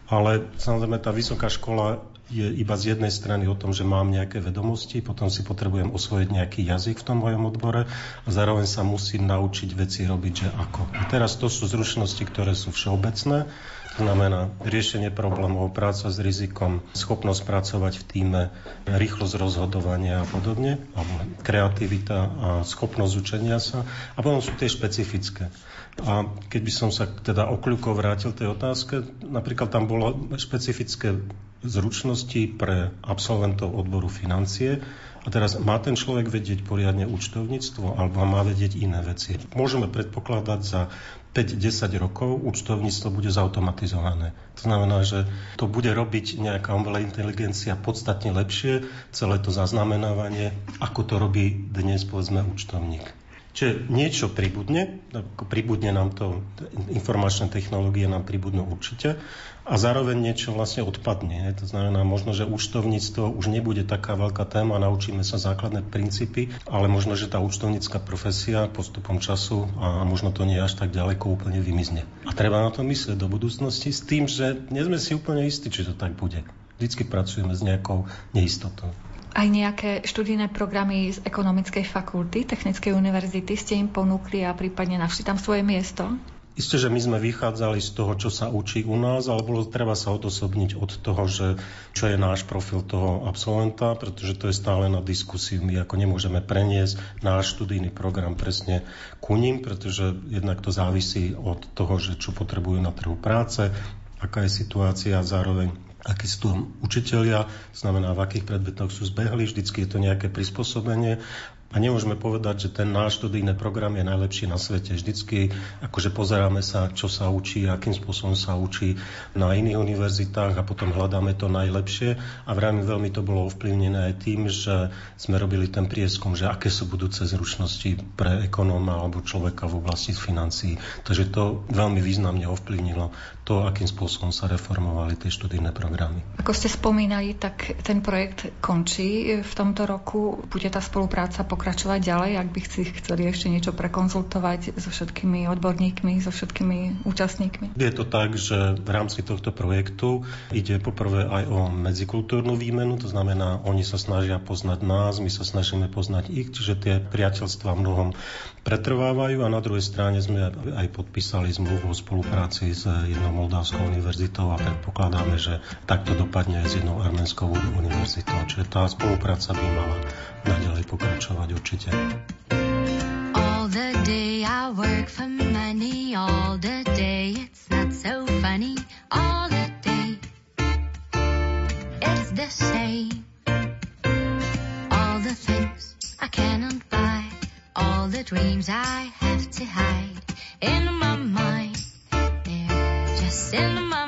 Ale samozrejme tá vysoká škola je iba z jednej strany o tom, že mám nejaké vedomosti, potom si potrebujem osvojiť nejaký jazyk v tom mojom odbore a zároveň sa musím naučiť veci robiť, že ako. A teraz to sú zručnosti, ktoré sú všeobecné, to znamená riešenie problémov, práca s rizikom, schopnosť pracovať v týme, rýchlosť rozhodovania a podobne, alebo kreativita a schopnosť učenia sa. A potom sú tie špecifické. A keď by som sa teda okľukov vrátil tej otázke, napríklad tam bolo špecifické zručnosti pre absolventov odboru financie. A teraz má ten človek vedieť poriadne účtovníctvo alebo má vedieť iné veci. Môžeme predpokladať za 5-10 rokov účtovníctvo bude zautomatizované. To znamená, že to bude robiť nejaká umelá inteligencia podstatne lepšie, celé to zaznamenávanie, ako to robí dnes, povedzme, účtovník. Čiže niečo pribudne, pribudne nám to, informačné technológie nám pribudnú určite, a zároveň niečo vlastne odpadne. To znamená možno, že účtovníctvo už nebude taká veľká téma, naučíme sa základné princípy, ale možno, že tá účtovnícka profesia postupom času a možno to nie až tak ďaleko úplne vymizne. A treba na to myslieť do budúcnosti s tým, že nie sme si úplne istí, či to tak bude. Vždycky pracujeme s nejakou neistotou. Aj nejaké študijné programy z ekonomickej fakulty Technickej univerzity ste im ponúkli a prípadne našli tam svoje miesto? Isté, že my sme vychádzali z toho, čo sa učí u nás, ale bolo treba sa odosobniť od toho, že čo je náš profil toho absolventa, pretože to je stále na diskusiu. My ako nemôžeme preniesť náš študijný program presne ku ním, pretože jednak to závisí od toho, že čo potrebujú na trhu práce, aká je situácia a zároveň akí sú tu učiteľia, znamená, v akých predmetoch sú zbehli, vždycky je to nejaké prispôsobenie a nemôžeme povedať, že ten náš študijný program je najlepší na svete. Vždycky akože pozeráme sa, čo sa učí, akým spôsobom sa učí na iných univerzitách a potom hľadáme to najlepšie. A vrajme veľmi to bolo ovplyvnené aj tým, že sme robili ten prieskum, že aké sú budúce zručnosti pre ekonóma alebo človeka v oblasti financií. Takže to veľmi významne ovplyvnilo to, akým spôsobom sa reformovali tie študijné programy. Ako ste spomínali, tak ten projekt končí v tomto roku. Bude tá spolupráca pokračovať ďalej, ak by si chceli ešte niečo prekonzultovať so všetkými odborníkmi, so všetkými účastníkmi? Je to tak, že v rámci tohto projektu ide poprvé aj o medzikultúrnu výmenu, to znamená, oni sa snažia poznať nás, my sa snažíme poznať ich, čiže tie priateľstva mnohom pretrvávajú a na druhej strane sme aj podpísali zmluvu o spolupráci s jednou Moldavskou univerzitou a predpokladáme, že takto dopadne aj s jednou arménskou univerzitou. Čiže tá spolupráca by mala naďalej pokračovať určite. All the day I work for money, all the day it's not so funny, all the day it's the same. All the things I cannot all the dreams I have to hide in my mind. They're just in my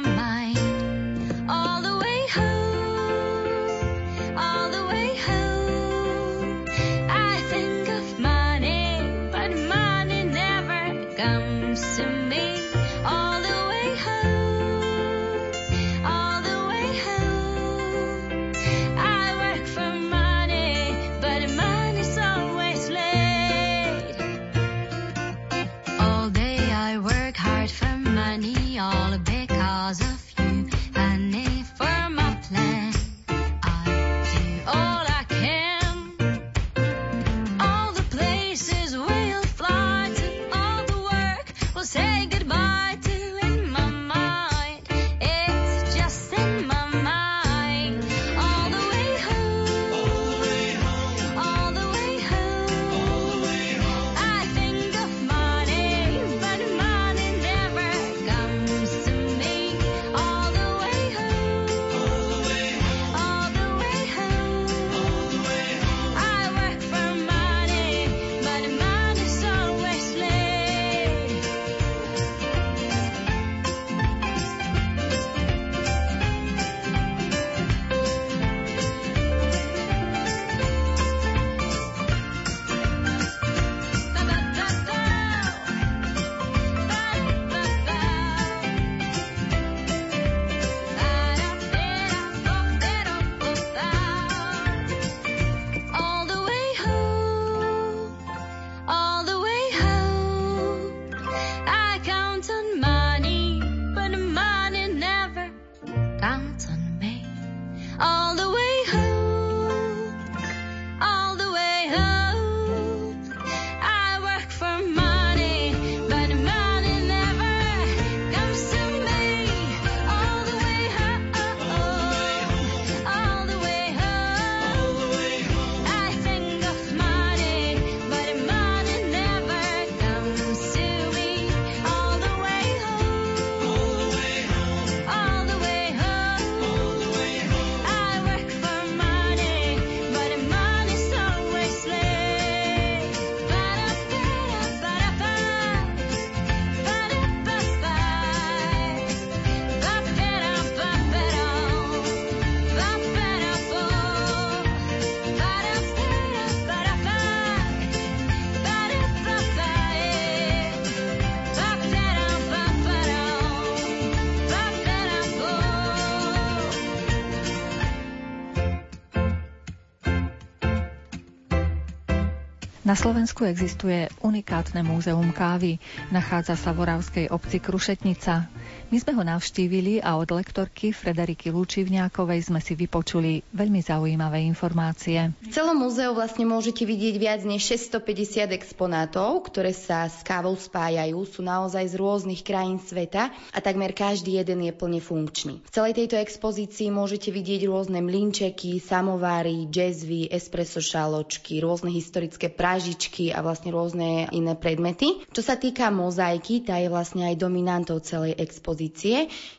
Na Slovensku existuje unikátne múzeum kávy. Nachádza sa v Oravskej obci Krušetnica. My sme ho navštívili a od lektorky Frederiky Lučivňákovej sme si vypočuli veľmi zaujímavé informácie. V celom múzeu vlastne môžete vidieť viac než 650 exponátov, ktoré sa s kávou spájajú, sú naozaj z rôznych krajín sveta a takmer každý jeden je plne funkčný. V celej tejto expozícii môžete vidieť rôzne mlinčeky, samováry, jazzvy, espresso šaločky, rôzne historické prážičky a vlastne rôzne iné predmety. Čo sa týka mozaiky, tá je vlastne aj dominantou celej expozície.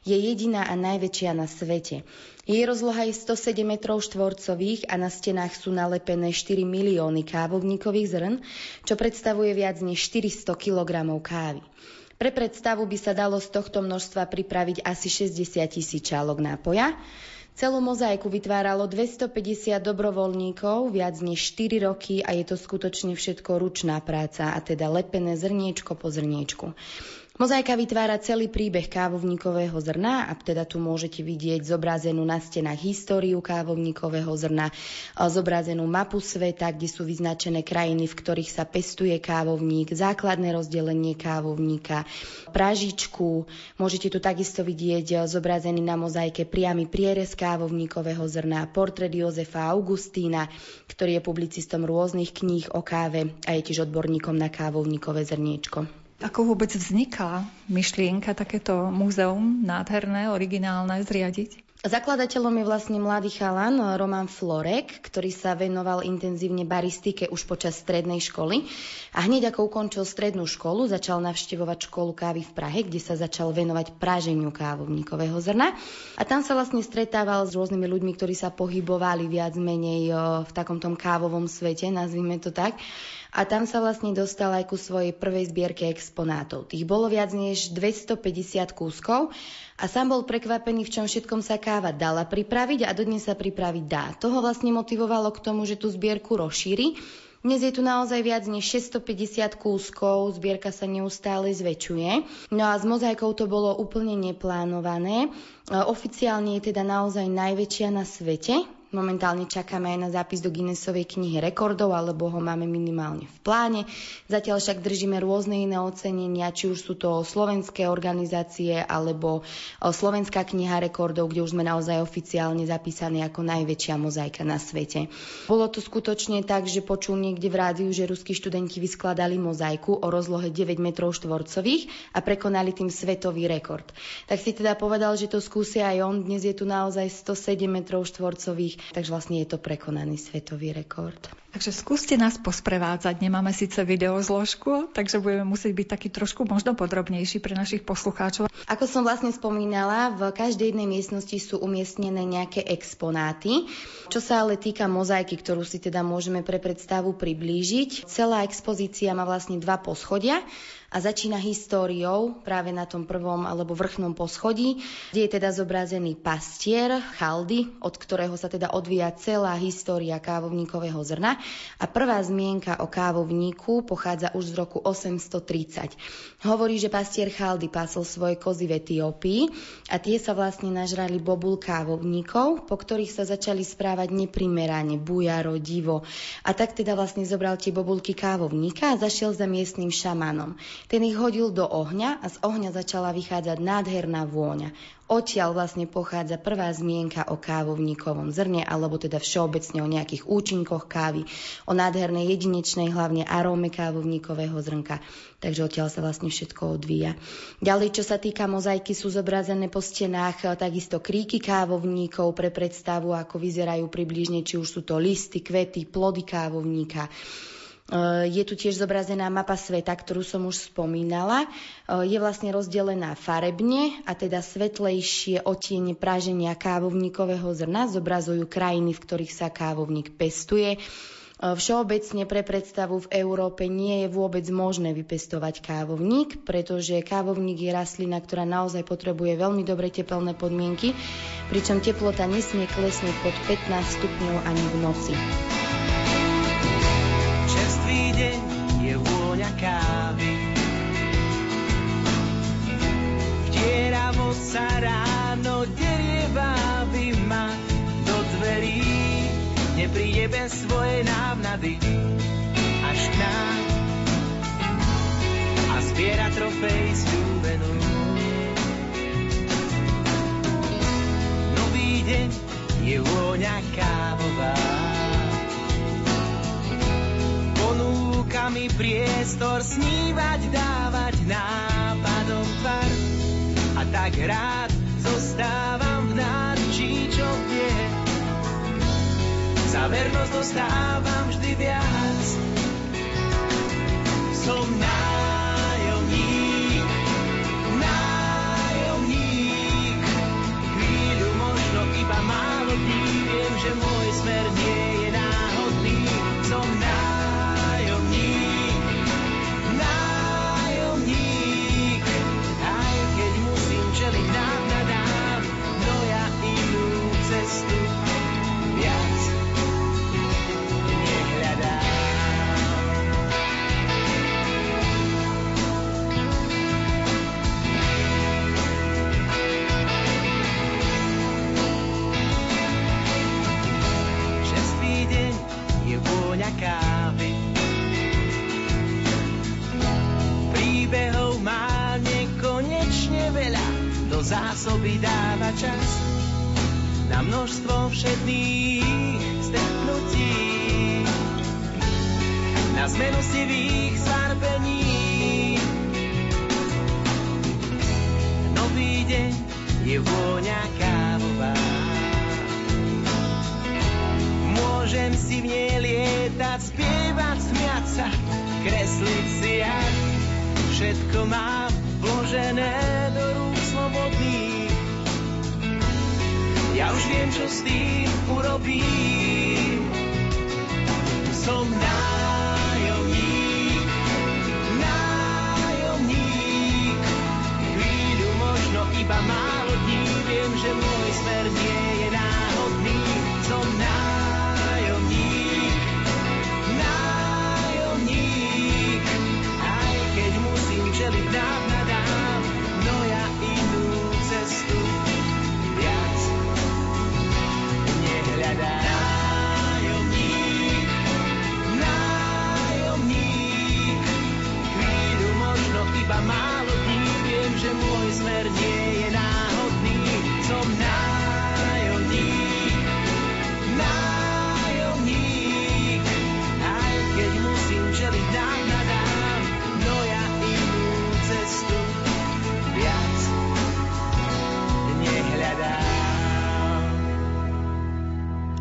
Je jediná a najväčšia na svete. Jej rozloha je 107 m štvorcových a na stenách sú nalepené 4 milióny kávovníkových zrn, čo predstavuje viac než 400 kg kávy. Pre predstavu by sa dalo z tohto množstva pripraviť asi 60 tisíc čálok nápoja. Celú mozaiku vytváralo 250 dobrovoľníkov viac než 4 roky a je to skutočne všetko ručná práca, a teda lepené zrniečko po zrniečku. Mozaika vytvára celý príbeh kávovníkového zrna a teda tu môžete vidieť zobrazenú na stenách históriu kávovníkového zrna, zobrazenú mapu sveta, kde sú vyznačené krajiny, v ktorých sa pestuje kávovník, základné rozdelenie kávovníka, pražičku. Môžete tu takisto vidieť zobrazený na mozaike priamy prierez kávovníkového zrna, portrét Jozefa Augustína, ktorý je publicistom rôznych kníh o káve a je tiež odborníkom na kávovníkové zrniečko. Ako vôbec vzniká myšlienka takéto múzeum nádherné, originálne zriadiť? Zakladateľom je vlastne mladý chalan Roman Florek, ktorý sa venoval intenzívne baristike už počas strednej školy. A hneď ako ukončil strednú školu, začal navštevovať školu kávy v Prahe, kde sa začal venovať praženiu kávovníkového zrna. A tam sa vlastne stretával s rôznymi ľuďmi, ktorí sa pohybovali viac menej v takom tom kávovom svete, nazvime to tak a tam sa vlastne dostal aj ku svojej prvej zbierke exponátov. Tých bolo viac než 250 kúskov a sám bol prekvapený, v čom všetkom sa káva dala pripraviť a dodnes sa pripraviť dá. Toho vlastne motivovalo k tomu, že tú zbierku rozšíri dnes je tu naozaj viac než 650 kúskov, zbierka sa neustále zväčšuje. No a s mozaikou to bolo úplne neplánované. Oficiálne je teda naozaj najväčšia na svete, Momentálne čakáme aj na zápis do Guinnessovej knihy rekordov, alebo ho máme minimálne v pláne. Zatiaľ však držíme rôzne iné ocenenia, či už sú to slovenské organizácie, alebo Slovenská kniha rekordov, kde už sme naozaj oficiálne zapísaní ako najväčšia mozaika na svete. Bolo to skutočne tak, že počul niekde v rádiu, že ruskí študenti vyskladali mozaiku o rozlohe 9 metrov štvorcových a prekonali tým svetový rekord. Tak si teda povedal, že to skúsia aj on. Dnes je tu naozaj 107 metrov štvorcových takže vlastne je to prekonaný svetový rekord. Takže skúste nás posprevádzať. Nemáme síce videozložku, takže budeme musieť byť taký trošku možno podrobnejší pre našich poslucháčov. Ako som vlastne spomínala, v každej jednej miestnosti sú umiestnené nejaké exponáty. Čo sa ale týka mozaiky, ktorú si teda môžeme pre predstavu priblížiť, celá expozícia má vlastne dva poschodia a začína históriou práve na tom prvom alebo vrchnom poschodí, kde je teda zobrazený pastier Chaldy, od ktorého sa teda odvíja celá história kávovníkového zrna a prvá zmienka o kávovníku pochádza už z roku 830. Hovorí, že pastier Chaldy pásol svoje kozy v Etiópii a tie sa vlastne nažrali bobul kávovníkov, po ktorých sa začali správať neprimerane, bujaro, divo. A tak teda vlastne zobral tie bobulky kávovníka a zašiel za miestnym šamanom. Ten ich hodil do ohňa a z ohňa začala vychádzať nádherná vôňa. Odtiaľ vlastne pochádza prvá zmienka o kávovníkovom zrne, alebo teda všeobecne o nejakých účinkoch kávy, o nádhernej jedinečnej hlavne aróme kávovníkového zrnka. Takže odtiaľ sa vlastne všetko odvíja. Ďalej, čo sa týka mozaiky, sú zobrazené po stenách e, takisto kríky kávovníkov pre predstavu, ako vyzerajú približne, či už sú to listy, kvety, plody kávovníka. Eh, je tu tiež zobrazená mapa sveta, ktorú som už spomínala. Eh, je vlastne rozdelená farebne a teda svetlejšie otiene praženia kávovníkového zrna zobrazujú krajiny, v ktorých sa kávovník pestuje. Eh, všeobecne pre predstavu v Európe nie je vôbec možné vypestovať kávovník, pretože kávovník je rastlina, ktorá naozaj potrebuje veľmi dobre tepelné podmienky, pričom teplota nesmie klesnúť pod 15 stupňov ani v noci sa ráno derie váby ma do dverí, nepríde bez svojej návnady až k nám a zbiera trofej sľúbenú. Nový deň je vôňa kávová. Ponúka mi priestor snívať, dávať nápadom tvar. A tak rád zostávam v náručí, čo vie. Za vernosť dostávam vždy viac. Som nájomník, nájomník. Chvíľu možno iba málo dní, viem, že môj smer nie je kávy. Príbehov má nekonečne veľa, do zásoby dáva čas na množstvo všetných stretnutí. Na zmenu sivých zarbení. Nový deň je vôňa kávová. Môžem si v nej lietať, spievať, smiať sa, kresliť si jak všetko mám vložené do rúk slobodných. Ja už viem, čo s tým urobím. Som nájomník, nájomník. Chvíľu, možno iba málo dní, viem, že môj smer nie iba málo dní, viem, že môj smer nie je náhodný. Som nájomník, nájomník. Aj keď musím čeliť návnadám, no ja inú cestu viac nehľadám.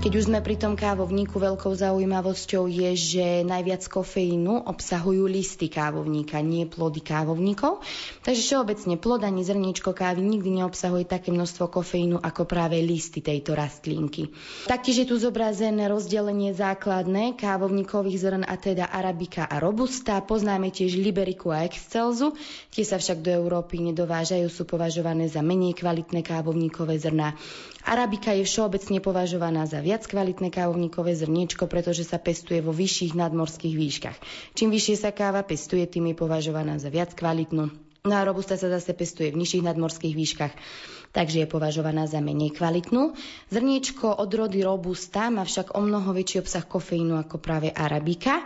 Keď už sme pri tom kávovníku, veľkou zaujímavosťou je, že najviac kofeínu obsahujú listy kávovníka, nie plody kávovníkov. Takže všeobecne plod ani zrniečko kávy nikdy neobsahuje také množstvo kofeínu ako práve listy tejto rastlinky. Taktiež je tu zobrazené rozdelenie základné kávovníkových zrn a teda arabika a robusta. Poznáme tiež liberiku a excelzu. Tie sa však do Európy nedovážajú, sú považované za menej kvalitné kávovníkové zrná. Arabika je všeobecne považovaná za viac kvalitné kávovníkové zrniečko, pretože sa pestuje vo vyšších nadmorských výškach. Čím vyššie sa káva pestuje, tým je považovaná za viac kvalitnú. No a robusta sa zase pestuje v nižších nadmorských výškach, takže je považovaná za menej kvalitnú. Zrniečko od rody robusta má však o mnoho väčší obsah kofeínu ako práve arabika.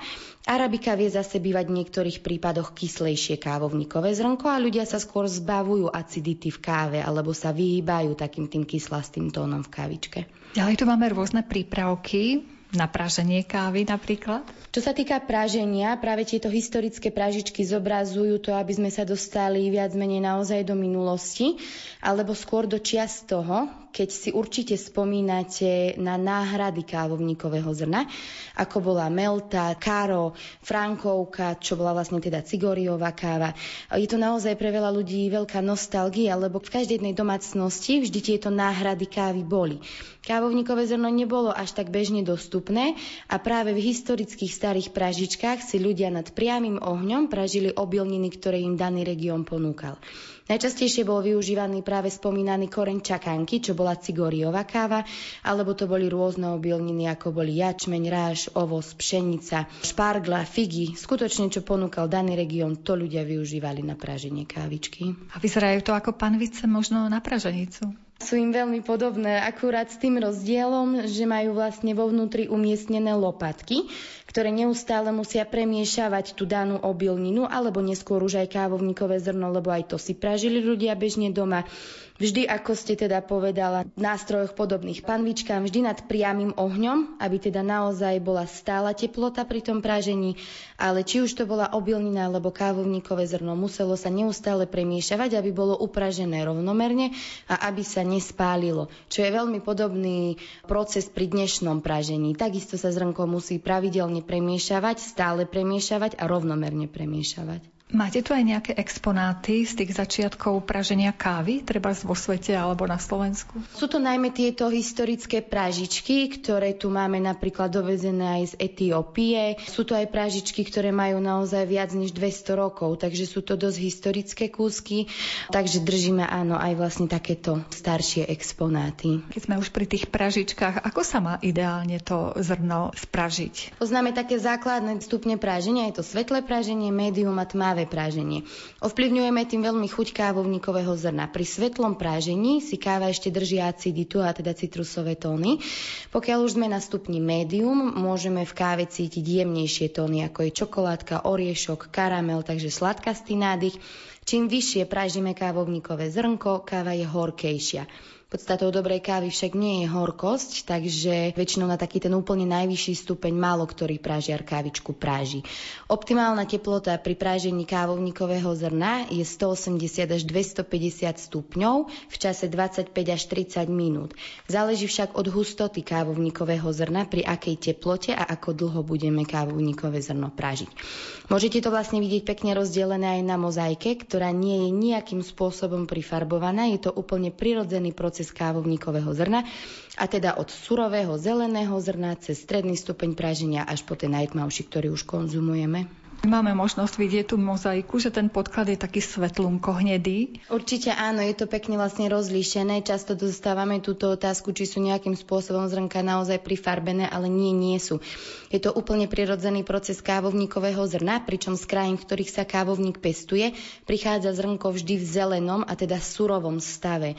Arabika vie zase bývať v niektorých prípadoch kyslejšie kávovníkové zrnko a ľudia sa skôr zbavujú acidity v káve alebo sa vyhýbajú takým tým kyslastým tónom v kávičke. Ďalej tu máme rôzne prípravky na praženie kávy napríklad. Čo sa týka praženia, práve tieto historické pražičky zobrazujú to, aby sme sa dostali viac menej naozaj do minulosti, alebo skôr do čias toho, keď si určite spomínate na náhrady kávovníkového zrna, ako bola Melta, Karo, Frankovka, čo bola vlastne teda Cigoriová káva. Je to naozaj pre veľa ľudí veľká nostalgia, lebo v každej jednej domácnosti vždy tieto náhrady kávy boli. Kávovníkové zrno nebolo až tak bežne dostupné a práve v historických starých pražičkách si ľudia nad priamým ohňom pražili obilniny, ktoré im daný región ponúkal. Najčastejšie bol využívaný práve spomínaný koreň čakanky, čo bola cigoriová káva, alebo to boli rôzne obilniny, ako boli jačmeň, ráž, ovoz, pšenica, špargla, figy. Skutočne, čo ponúkal daný región, to ľudia využívali na praženie kávičky. A vyzerajú to ako panvice možno na praženicu. Sú im veľmi podobné, akurát s tým rozdielom, že majú vlastne vo vnútri umiestnené lopatky, ktoré neustále musia premiešavať tú danú obilninu, alebo neskôr už aj kávovníkové zrno, lebo aj to si pražili ľudia bežne doma. Vždy, ako ste teda povedala, nástrojoch podobných panvičkám, vždy nad priamým ohňom, aby teda naozaj bola stála teplota pri tom pražení, ale či už to bola obilnina alebo kávovníkové zrno, muselo sa neustále premiešavať, aby bolo upražené rovnomerne a aby sa nespálilo, čo je veľmi podobný proces pri dnešnom pražení. Takisto sa zrnko musí pravidelne premiešavať, stále premiešavať a rovnomerne premiešavať. Máte tu aj nejaké exponáty z tých začiatkov praženia kávy, treba vo svete alebo na Slovensku? Sú to najmä tieto historické pražičky, ktoré tu máme napríklad dovezené aj z Etiópie. Sú to aj pražičky, ktoré majú naozaj viac než 200 rokov, takže sú to dosť historické kúsky, takže držíme áno aj vlastne takéto staršie exponáty. Keď sme už pri tých pražičkách, ako sa má ideálne to zrno spražiť? Poznáme také základné stupne praženia, je to svetlé praženie, médium a tmavé práženie. Ovplyvňujeme tým veľmi chuť kávovníkového zrna. Pri svetlom prážení si káva ešte drží aciditu, a teda citrusové tóny. Pokiaľ už sme na stupni médium, môžeme v káve cítiť jemnejšie tóny, ako je čokoládka, oriešok, karamel, takže sladkastý nádych. Čím vyššie pražíme kávovníkové zrnko, káva je horkejšia. Podstatou dobrej kávy však nie je horkosť, takže väčšinou na taký ten úplne najvyšší stupeň málo ktorý prážiar kávičku práži. Optimálna teplota pri prážení kávovníkového zrna je 180 až 250 stupňov v čase 25 až 30 minút. Záleží však od hustoty kávovníkového zrna, pri akej teplote a ako dlho budeme kávovníkové zrno prážiť. Môžete to vlastne vidieť pekne rozdelené aj na mozaike, ktorá nie je nejakým spôsobom prifarbovaná. Je to úplne prirodzený proces proces kávovníkového zrna, a teda od surového zeleného zrna cez stredný stupeň praženia až po ten najtmavší, ktorý už konzumujeme. Máme možnosť vidieť tú mozaiku, že ten podklad je taký svetlunko hnedý. Určite áno, je to pekne vlastne rozlíšené. Často dostávame túto otázku, či sú nejakým spôsobom zrnka naozaj prifarbené, ale nie, nie sú. Je to úplne prirodzený proces kávovníkového zrna, pričom z krajín, v ktorých sa kávovník pestuje, prichádza zrnko vždy v zelenom a teda surovom stave.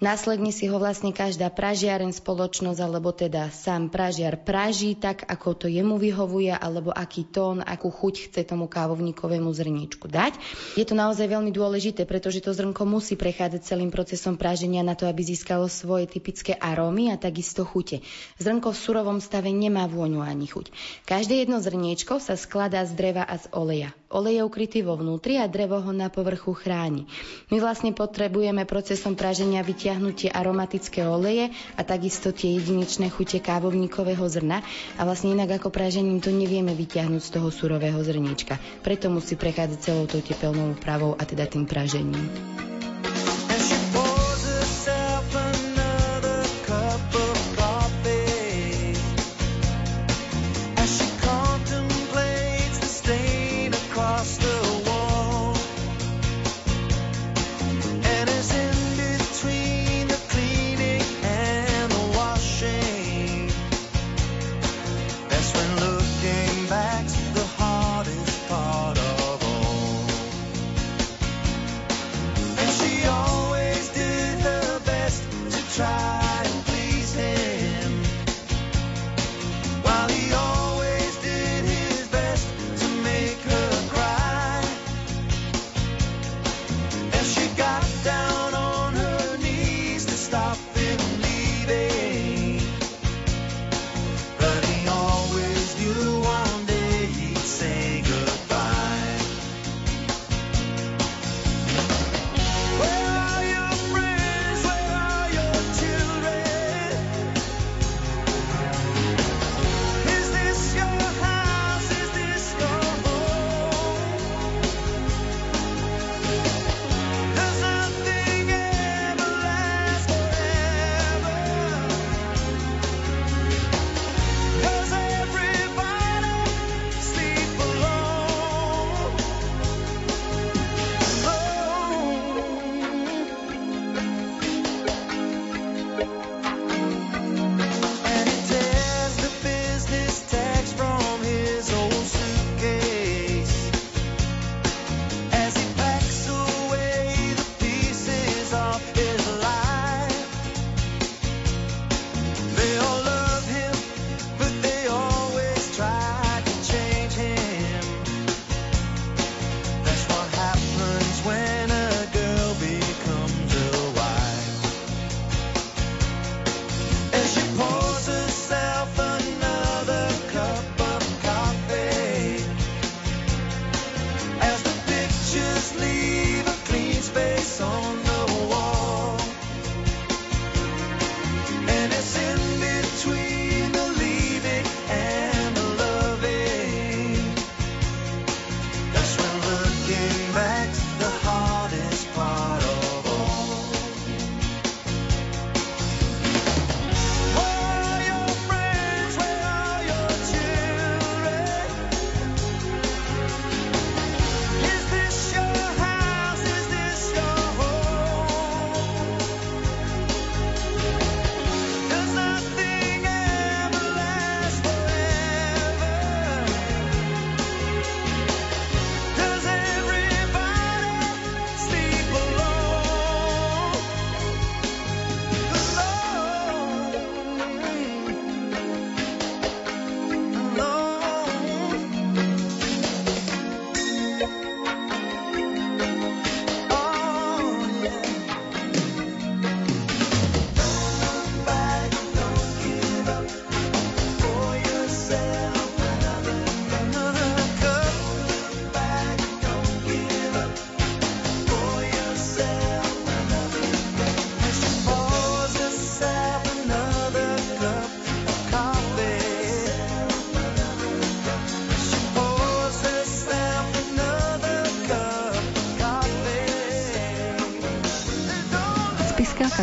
Následne si ho vlastne každá pražiaren spoločnosť, alebo teda sám pražiar praží tak, ako to jemu vyhovuje, alebo aký tón, akú chuť chce tomu kávovníkovému zrničku dať. Je to naozaj veľmi dôležité, pretože to zrnko musí prechádzať celým procesom praženia na to, aby získalo svoje typické arómy a takisto chute. Zrnko v surovom stave nemá vôňu ani chuť. Každé jedno zrniečko sa skladá z dreva a z oleja. Olej je ukrytý vo vnútri a drevo ho na povrchu chráni. My vlastne potrebujeme procesom praženia vytiahnuť tie aromatické oleje a takisto tie jedinečné chute kávovníkového zrna a vlastne inak ako pražením to nevieme vytiahnuť z toho surového zrniečka. Preto musí prechádzať celou tou tepelnou úpravou a teda tým pražením.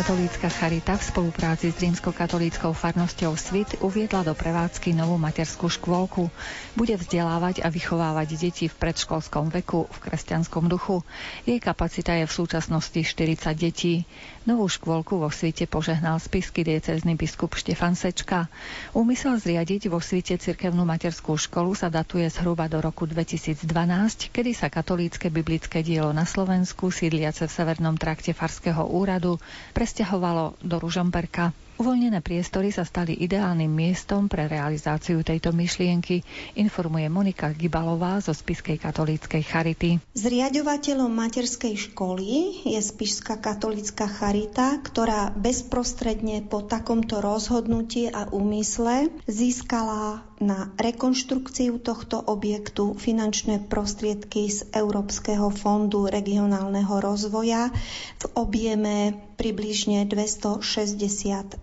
Grecko-katolícka charita v spolupráci s rímsko-katolíckou farnosťou Svit uviedla do prevádzky novú materskú škôlku. Bude vzdelávať a vychovávať deti v predškolskom veku v kresťanskom duchu. Jej kapacita je v súčasnosti 40 detí. Novú škôlku vo svite požehnal spisky diecezny biskup Štefan Sečka. Úmysel zriadiť vo svite cirkevnú materskú školu sa datuje zhruba do roku 2012, kedy sa katolícke biblické dielo na Slovensku, sídliace v severnom trakte Farského úradu, presťahovalo do Ružomberka. Uvoľnené priestory sa stali ideálnym miestom pre realizáciu tejto myšlienky, informuje Monika Gibalová zo Spiskej katolíckej charity. Zriadovateľom materskej školy je Spišská katolícka charita, ktorá bezprostredne po takomto rozhodnutí a úmysle získala na rekonštrukciu tohto objektu finančné prostriedky z Európskeho fondu regionálneho rozvoja v objeme približne 266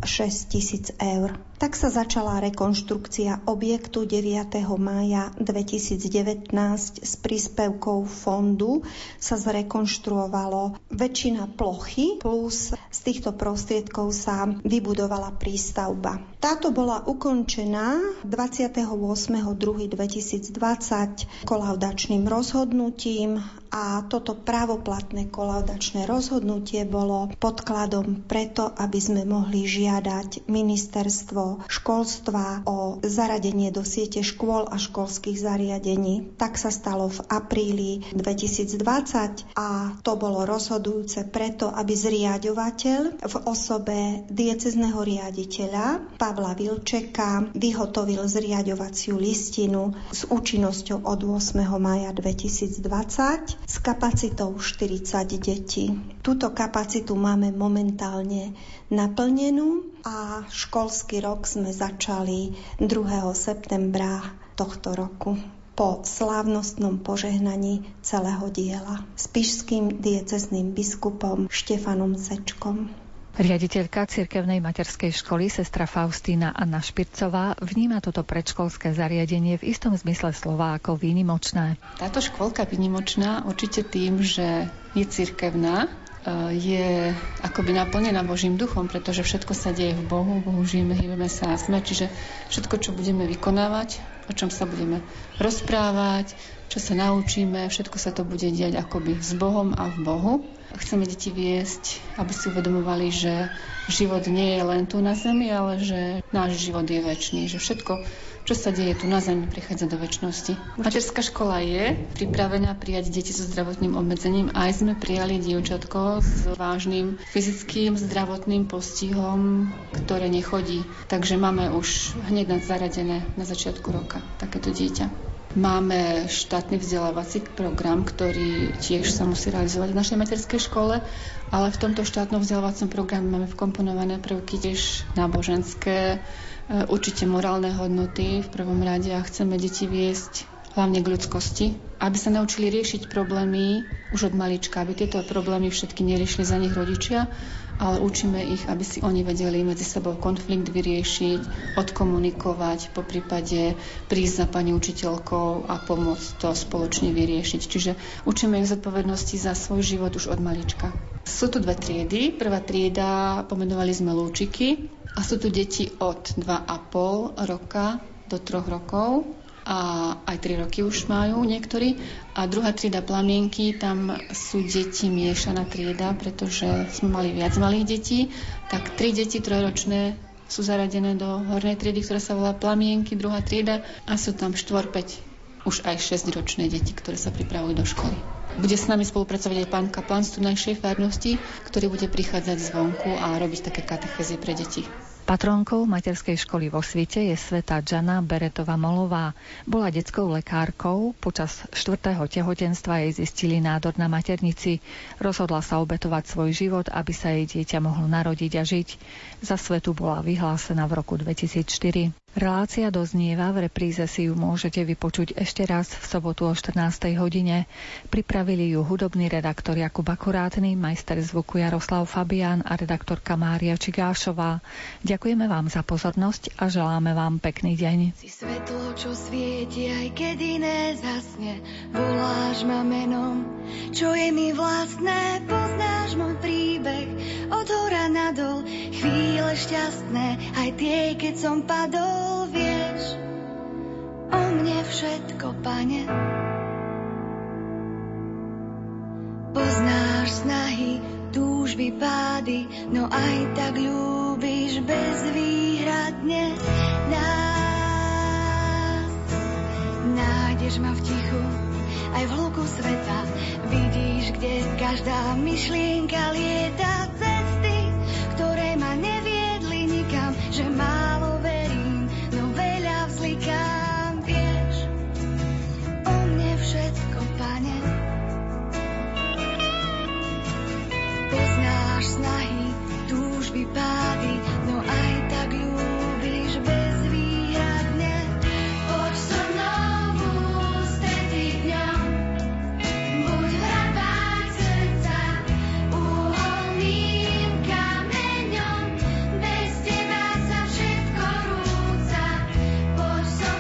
tisíc eur. Tak sa začala rekonštrukcia objektu 9. mája 2019 s príspevkou fondu sa zrekonštruovalo väčšina plochy plus z týchto prostriedkov sa vybudovala prístavba. Táto bola ukončená 28.2.2020 kolaudačným rozhodnutím a toto právoplatné kolaudačné rozhodnutie bolo podkladom preto, aby sme mohli žiadať ministerstvo školstva o zaradenie do siete škôl a školských zariadení. Tak sa stalo v apríli 2020 a to bolo rozhodujúce preto, aby zriadovateľ v osobe diecezneho riaditeľa Pavla Vilčeka vyhotovil zriadovaciu listinu s účinnosťou od 8. maja 2020 s kapacitou 40 detí. Túto kapacitu máme momentálne naplnenú a školský rok sme začali 2. septembra tohto roku po slávnostnom požehnaní celého diela s pišským diecezným biskupom Štefanom Sečkom. Riaditeľka cirkevnej materskej školy sestra Faustína Anna Špircová vníma toto predškolské zariadenie v istom zmysle slova ako výnimočné. Táto školka výnimočná určite tým, že je cirkevná, je akoby naplnená Božím duchom, pretože všetko sa deje v Bohu, Bohu žijeme, hýbeme sa a sme, čiže všetko, čo budeme vykonávať, o čom sa budeme rozprávať, čo sa naučíme, všetko sa to bude diať akoby s Bohom a v Bohu. Chceme deti viesť, aby si uvedomovali, že život nie je len tu na zemi, ale že náš život je väčší, že všetko, čo sa deje tu na Zemi, prichádza do väčšnosti. Materská škola je pripravená prijať deti so zdravotným obmedzením. Aj sme prijali dievčatko s vážnym fyzickým zdravotným postihom, ktoré nechodí. Takže máme už hneď zaradené na začiatku roka takéto dieťa. Máme štátny vzdelávací program, ktorý tiež sa musí realizovať v našej materskej škole, ale v tomto štátnom vzdelávacom programe máme vkomponované prvky tiež náboženské, E, určite morálne hodnoty v prvom rade a chceme deti viesť hlavne k ľudskosti, aby sa naučili riešiť problémy už od malička, aby tieto problémy všetky neriešili za nich rodičia, ale učíme ich, aby si oni vedeli medzi sebou konflikt vyriešiť, odkomunikovať, po prípade prísť za pani učiteľkou a pomôcť to spoločne vyriešiť. Čiže učíme ich zodpovednosti za svoj život už od malička. Sú tu dve triedy. Prvá trieda pomenovali sme lúčiky, a sú tu deti od 2,5 roka do 3 rokov a aj 3 roky už majú niektorí. A druhá trieda plamienky, tam sú deti miešaná trieda, pretože sme mali viac malých detí, tak tri deti trojročné sú zaradené do hornej triedy, ktorá sa volá plamienky, druhá trieda a sú tam 4-5 už aj 6-ročné deti, ktoré sa pripravujú do školy. Bude s nami spolupracovať aj pán kaplan z tunajšej farnosti, ktorý bude prichádzať zvonku a robiť také katechezy pre deti. Patronkou materskej školy vo svete je sveta Jana Beretová Molová. Bola detskou lekárkou, počas štvrtého tehotenstva jej zistili nádor na maternici. Rozhodla sa obetovať svoj život, aby sa jej dieťa mohlo narodiť a žiť. Za svetu bola vyhlásená v roku 2004. Relácia doznieva, v repríze si ju môžete vypočuť ešte raz v sobotu o 14. hodine. Pripravili ju hudobný redaktor Jakub Akurátny, majster zvuku Jaroslav Fabián a redaktorka Mária Čigášová. Ďakujeme vám za pozornosť a želáme vám pekný deň. Si svetlo, čo svieti, aj keď iné zasne, voláš ma menom, čo je mi vlastné, poznáš môj príbeh, od hora nadol, chvíle šťastné, aj tie, keď som padol vieš o mne všetko, pane. Poznáš snahy, túžby, pády, no aj tak ľúbiš bezvýhradne nás. Nájdeš ma v tichu, aj v hluku sveta, vidíš, kde každá myšlienka lieta Poznáš snahy, túžby, pády, no aj tak ľúbiš bez výhradne. Poď so mnou stretý dňom, buď v hradbách srdca, uholným kameňom, bez teba sa všetko rúca. Poď so.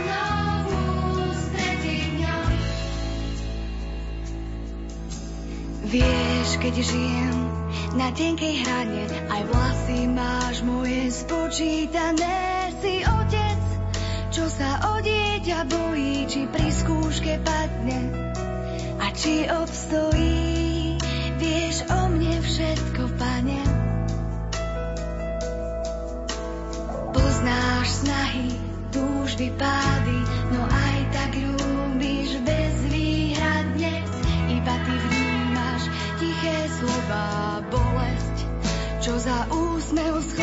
Vieš, keď žijem na tenkej hrane, aj vlasy máš moje spočítané. Si otec, čo sa o dieťa bojí, či pri skúške padne a či obstojí. Vieš o mne všetko, pane. Poznáš snahy, túžby, pády, za úsmev